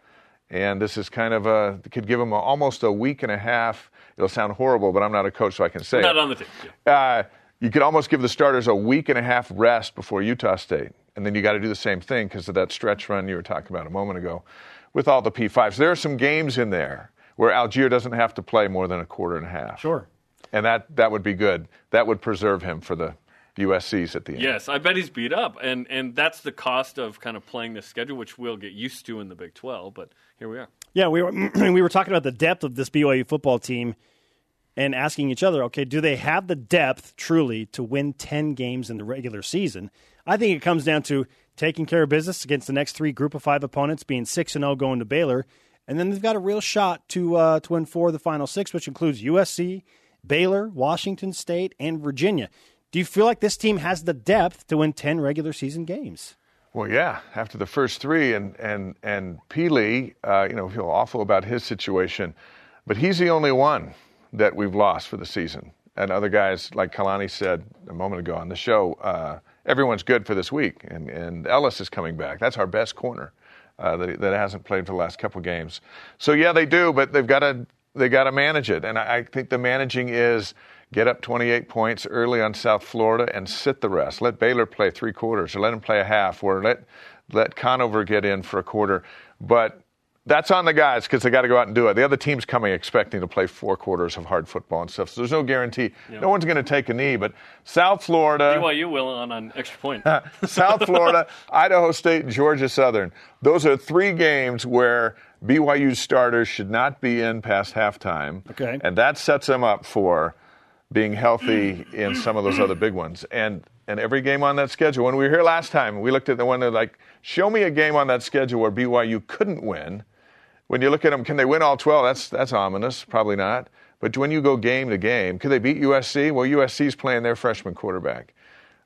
And this is kind of a could give them a, almost a week and a half. It'll sound horrible, but I'm not a coach, so I can say Not it. on the team. Yeah. Uh, you could almost give the starters a week and a half rest before Utah State, and then you got to do the same thing because of that stretch run you were talking about a moment ago with all the P5s. There are some games in there where Allgeier doesn't have to play more than a quarter and a half. Sure. And that, that would be good. That would preserve him for the USCs at the end. Yes, I bet he's beat up, and and that's the cost of kind of playing this schedule, which we'll get used to in the Big Twelve. But here we are. Yeah, we were we were talking about the depth of this BYU football team and asking each other, okay, do they have the depth truly to win 10 games in the regular season? I think it comes down to taking care of business against the next three group of 5 opponents being 6 and 0 going to Baylor, and then they've got a real shot to uh, to win four of the final 6, which includes USC, Baylor, Washington State, and Virginia. Do you feel like this team has the depth to win 10 regular season games? Well, yeah. After the first three, and and and Pili, uh, you know, feel awful about his situation, but he's the only one that we've lost for the season. And other guys, like Kalani said a moment ago on the show, uh, everyone's good for this week, and and Ellis is coming back. That's our best corner uh, that that hasn't played for the last couple games. So yeah, they do, but they've got to they got to manage it, and I, I think the managing is get up 28 points early on South Florida and sit the rest. Let Baylor play three quarters, or let him play a half, or let let Conover get in for a quarter. But that's on the guys because they got to go out and do it. The other team's coming expecting to play four quarters of hard football and stuff. So there's no guarantee. No one's going to take a knee. But South Florida, BYU will on an extra point. South Florida, Idaho State, Georgia Southern. Those are three games where BYU starters should not be in past halftime. Okay. And that sets them up for being healthy in some of those other big ones. And and every game on that schedule. When we were here last time, we looked at the one that like, show me a game on that schedule where BYU couldn't win. When you look at them, can they win all 12? That's that's ominous. Probably not. But when you go game to game, could they beat USC? Well, USC's playing their freshman quarterback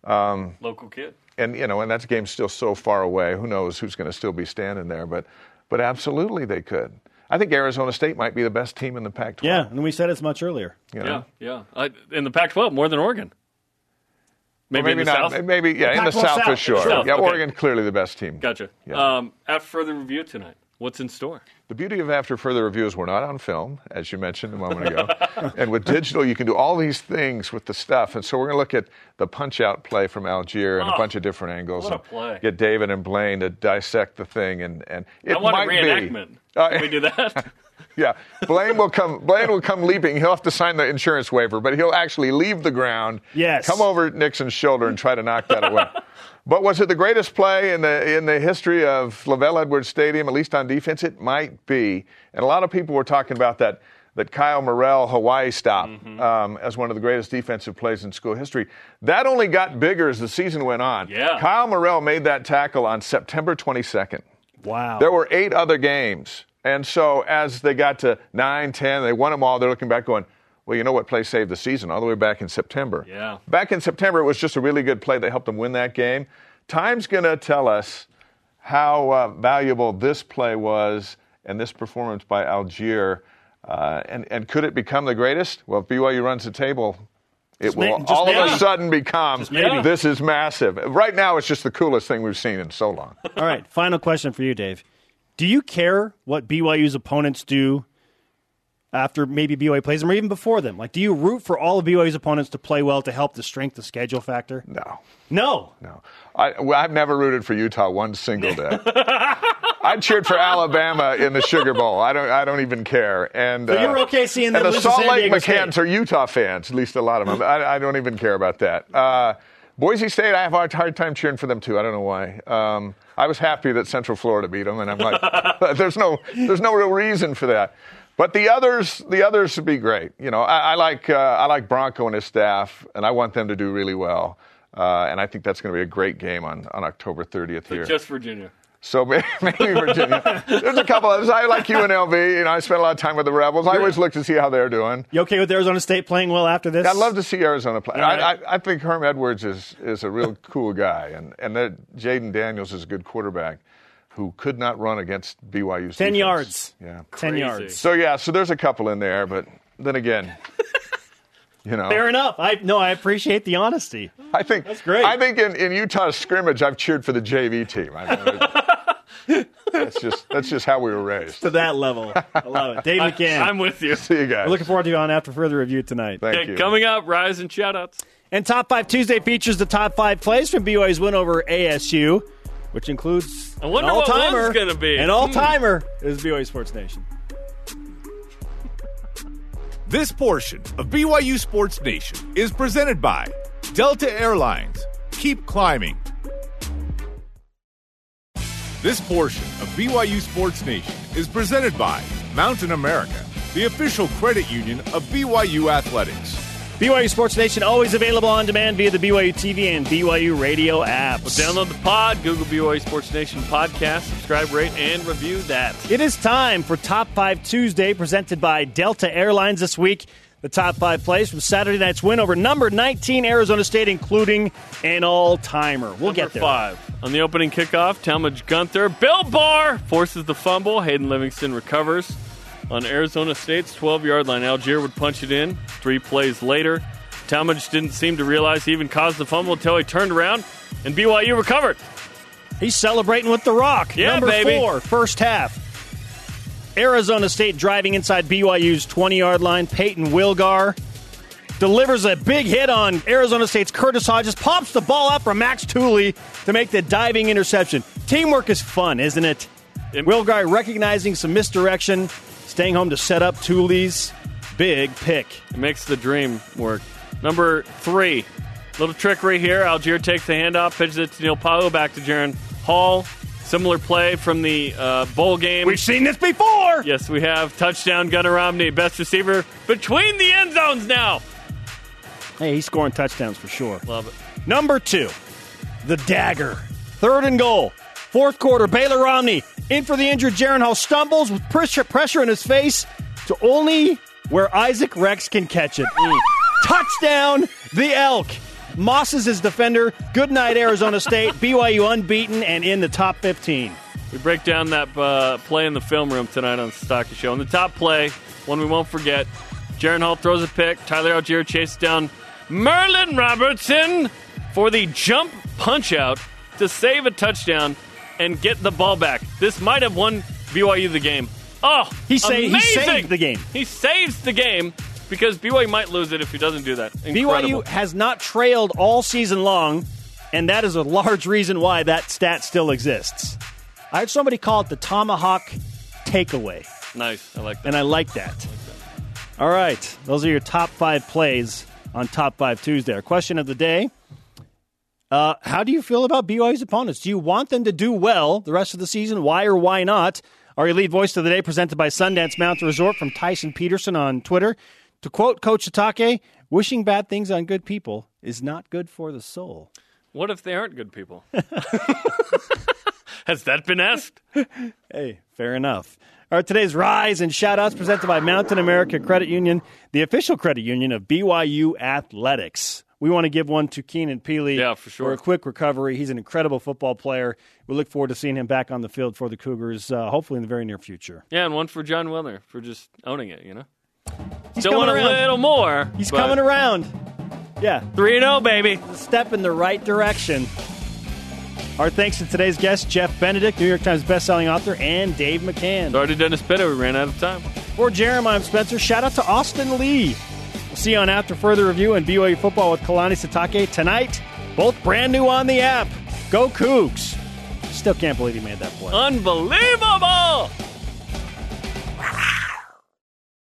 Local kid. and you know, and that game's still so far away. Who knows who's going to still be standing there? But, but absolutely they could. I think Arizona State might be the best team in the Pac-12. Yeah, and we said as much earlier. you know? Yeah, yeah. I, in the Pac-12, more than Oregon. Maybe, Maybe in the not. South. Maybe yeah, in the Pac-12 South, for sure. South, yeah, okay. Oregon clearly the best team. Gotcha. Yeah. Um, after further review tonight, what's in store? The beauty of after further Review is we're not on film, as you mentioned a moment ago. and with digital, you can do all these things with the stuff. And so we're going to look at the punch out play from Allgeier and a Oh, bunch of different angles. what a and play. Get David and Blaine to dissect the thing. And, and it I want might a be. reenactment. Uh, Can we do that? Yeah, Blaine will come. Blaine will come leaping. He'll have to sign the insurance waiver, but he'll actually leave the ground. Yes. Come over Nixon's shoulder and try to knock that away. But was it the greatest play in the in the history of LaVell Edwards Stadium, at least on defense? It might be. And a lot of people were talking about that that Kyle Morrell Hawaii stop Mm-hmm. um, as one of the greatest defensive plays in school history. That only got bigger as the season went on. Yeah. Kyle Morrell made that tackle on September 22nd. Wow. There were eight other games. And so as they got to 9, 10, they won them all, they're looking back going, well, you know what play saved the season? All the way back in September. Yeah. Back in September, it was just a really good play that helped them win that game. Time's going to tell us how uh, valuable this play was and this performance by Allgeier. Uh, and, and could it become the greatest? Well, if BYU runs the table, it may- will just all of a sudden become this is massive. Right now, it's just the coolest thing we've seen in so long. All right, final question for you, Dave. Do you care what BYU's opponents do after maybe BYU plays them or even before them? Like, do you root for all of BYU's opponents to play well to help the strength of schedule factor? No. No. No. I, well, I've never rooted for Utah one single day. I cheered for Alabama in the Sugar Bowl. I don't. I don't even care. And So you're okay seeing them and the Salt Lake McCanns are Utah fans, at least a lot of them. I, I don't even care about that. Uh, Boise State, I have a hard time cheering for them too. I don't know why. Um, I was happy that Central Florida beat them, and I'm like, there's no, there's no real reason for that. But the others, the others would be great. You know, I, I like, uh, I like Bronco and his staff, and I want them to do really well. Uh, and I think that's going to be a great game on, on October 30th here. Just Virginia. So maybe maybe Virginia. There's a couple others. I like UNLV. You know, I spent a lot of time with the Rebels. I always look to see how they're doing. You okay with Arizona State playing well after this? I'd love to see Arizona play. All right. I, I, I think Herm Edwards is, is a real cool guy, and and that Jayden Daniels is a good quarterback who could not run against BYU's 10 defense. yards. Yeah, 10 yards. So yeah, so there's a couple in there, but then again, you know, Fair enough. I no, I appreciate the honesty. I think That's great. I think in, in Utah's scrimmage, I've cheered for the JV team. I mean, that's just that's just how we were raised. To that level. I love it. Dave I, McCann. I'm with you. See you guys. We're looking forward to you on after further review tonight. Thank Okay, you. coming up, Rise and shoutouts. And Top 5 Tuesday features the top five plays from BYU's win over ASU, which includes I wonder an all-timer. one's gonna be. An all-timer hmm. is BYU Sports Nation. This portion of BYU Sports Nation is presented by Delta Airlines. Keep climbing. This portion of BYU Sports Nation is presented by Mountain America, the official credit union of BYU Athletics. BYU Sports Nation always available on demand via the BYU TV and BYU radio apps. Download the pod, Google BYU Sports Nation podcast, subscribe, rate, and review that. It is time for Top 5 Tuesday, presented by Delta Airlines this week. The top five plays from Saturday night's win over number 19 Arizona State, including an all timer. We'll Number get there. five. On the opening kickoff, Talmage Gunther, Bill Barr forces the fumble. Hayden Livingston recovers. On Arizona State's 12 yard line, Allgeier would punch it in. Three plays later, Talmadge didn't seem to realize he even caused the fumble until he turned around and BYU recovered. He's celebrating with the rock. Yeah, Number baby. four, first half. Arizona State driving inside BYU's 20 yard line. Payton Wilgar delivers a big hit on Arizona State's Curtis Hodges, pops the ball up from Max Tooley to make the diving interception. Teamwork is fun, isn't it? It- Wilgar recognizing some misdirection, staying home to set up Tooley's big pick. It makes the dream work. Number three, little trickery here. Allgeier takes the handoff, pitches it to Neil Pau'u, back to Jaren Hall. Similar play from the uh, bowl game. We've seen this before. yes, we have touchdown Gunnar Romney, best receiver between the end zones now. Hey, he's scoring touchdowns for sure. Love it. Number two, the dagger. Third and goal. Fourth quarter, Baylor Romney in for the injured Jaren Hall stumbles with pressure, pressure in his face to only where Isaac Rex can catch it. Touchdown, the Elk. Moss is his defender. Good night, Arizona State. BYU unbeaten and in the top 15. We break down that uh, play in the film room tonight on the Stocky Show. And the top play, one we won't forget, Jaren Hall throws a pick. Tyler Allgeier chases down Merlin Robertson for the jump punch out to save a touchdown and get the ball back. This might have won BYU the game. Oh, He sa- he saved the game. He saves the game because BYU might lose it if he doesn't do that. Incredible. BYU has not trailed all season long, and that is a large reason why that stat still exists. I heard somebody call it the tomahawk takeaway, Nice. I like that. and I like that. All right, those are your top five plays on Top Five Tuesday. Our question of the day. Uh, how do you feel about BYU's opponents? Do you want them to do well the rest of the season? Why or why not? Our elite voice of the day presented by Sundance Mountain Resort from Tyson Peterson on Twitter. To quote Coach Sitake, wishing bad things on good people is not good for the soul. What if they aren't good people? Has that been asked? Hey, fair enough. All right, today's Rise and Shoutouts presented by Mountain America Credit Union, the official credit union of BYU Athletics. We want to give one to Keenan Pili Yeah, for sure. for a quick recovery. He's an incredible football player. We look forward to seeing him back on the field for the Cougars, uh, hopefully in the very near future. Yeah, and one for Jon Wilner for just owning it, you know? He's Still want a little more. He's coming around. Yeah, 3 0, baby. step in the right direction. Our thanks to today's guest, Jeff Benedict, New York Times bestselling author, and Dave McCann. Sorry to Dennis Pitta, we ran out of time. For Jeremiah Spencer. Shout out to Austin Lee. We'll see you on After Further Review and BYU Football with Kalani Sitake tonight. Both brand new on the app. Go Cougs. Still can't believe he made that play. Unbelievable!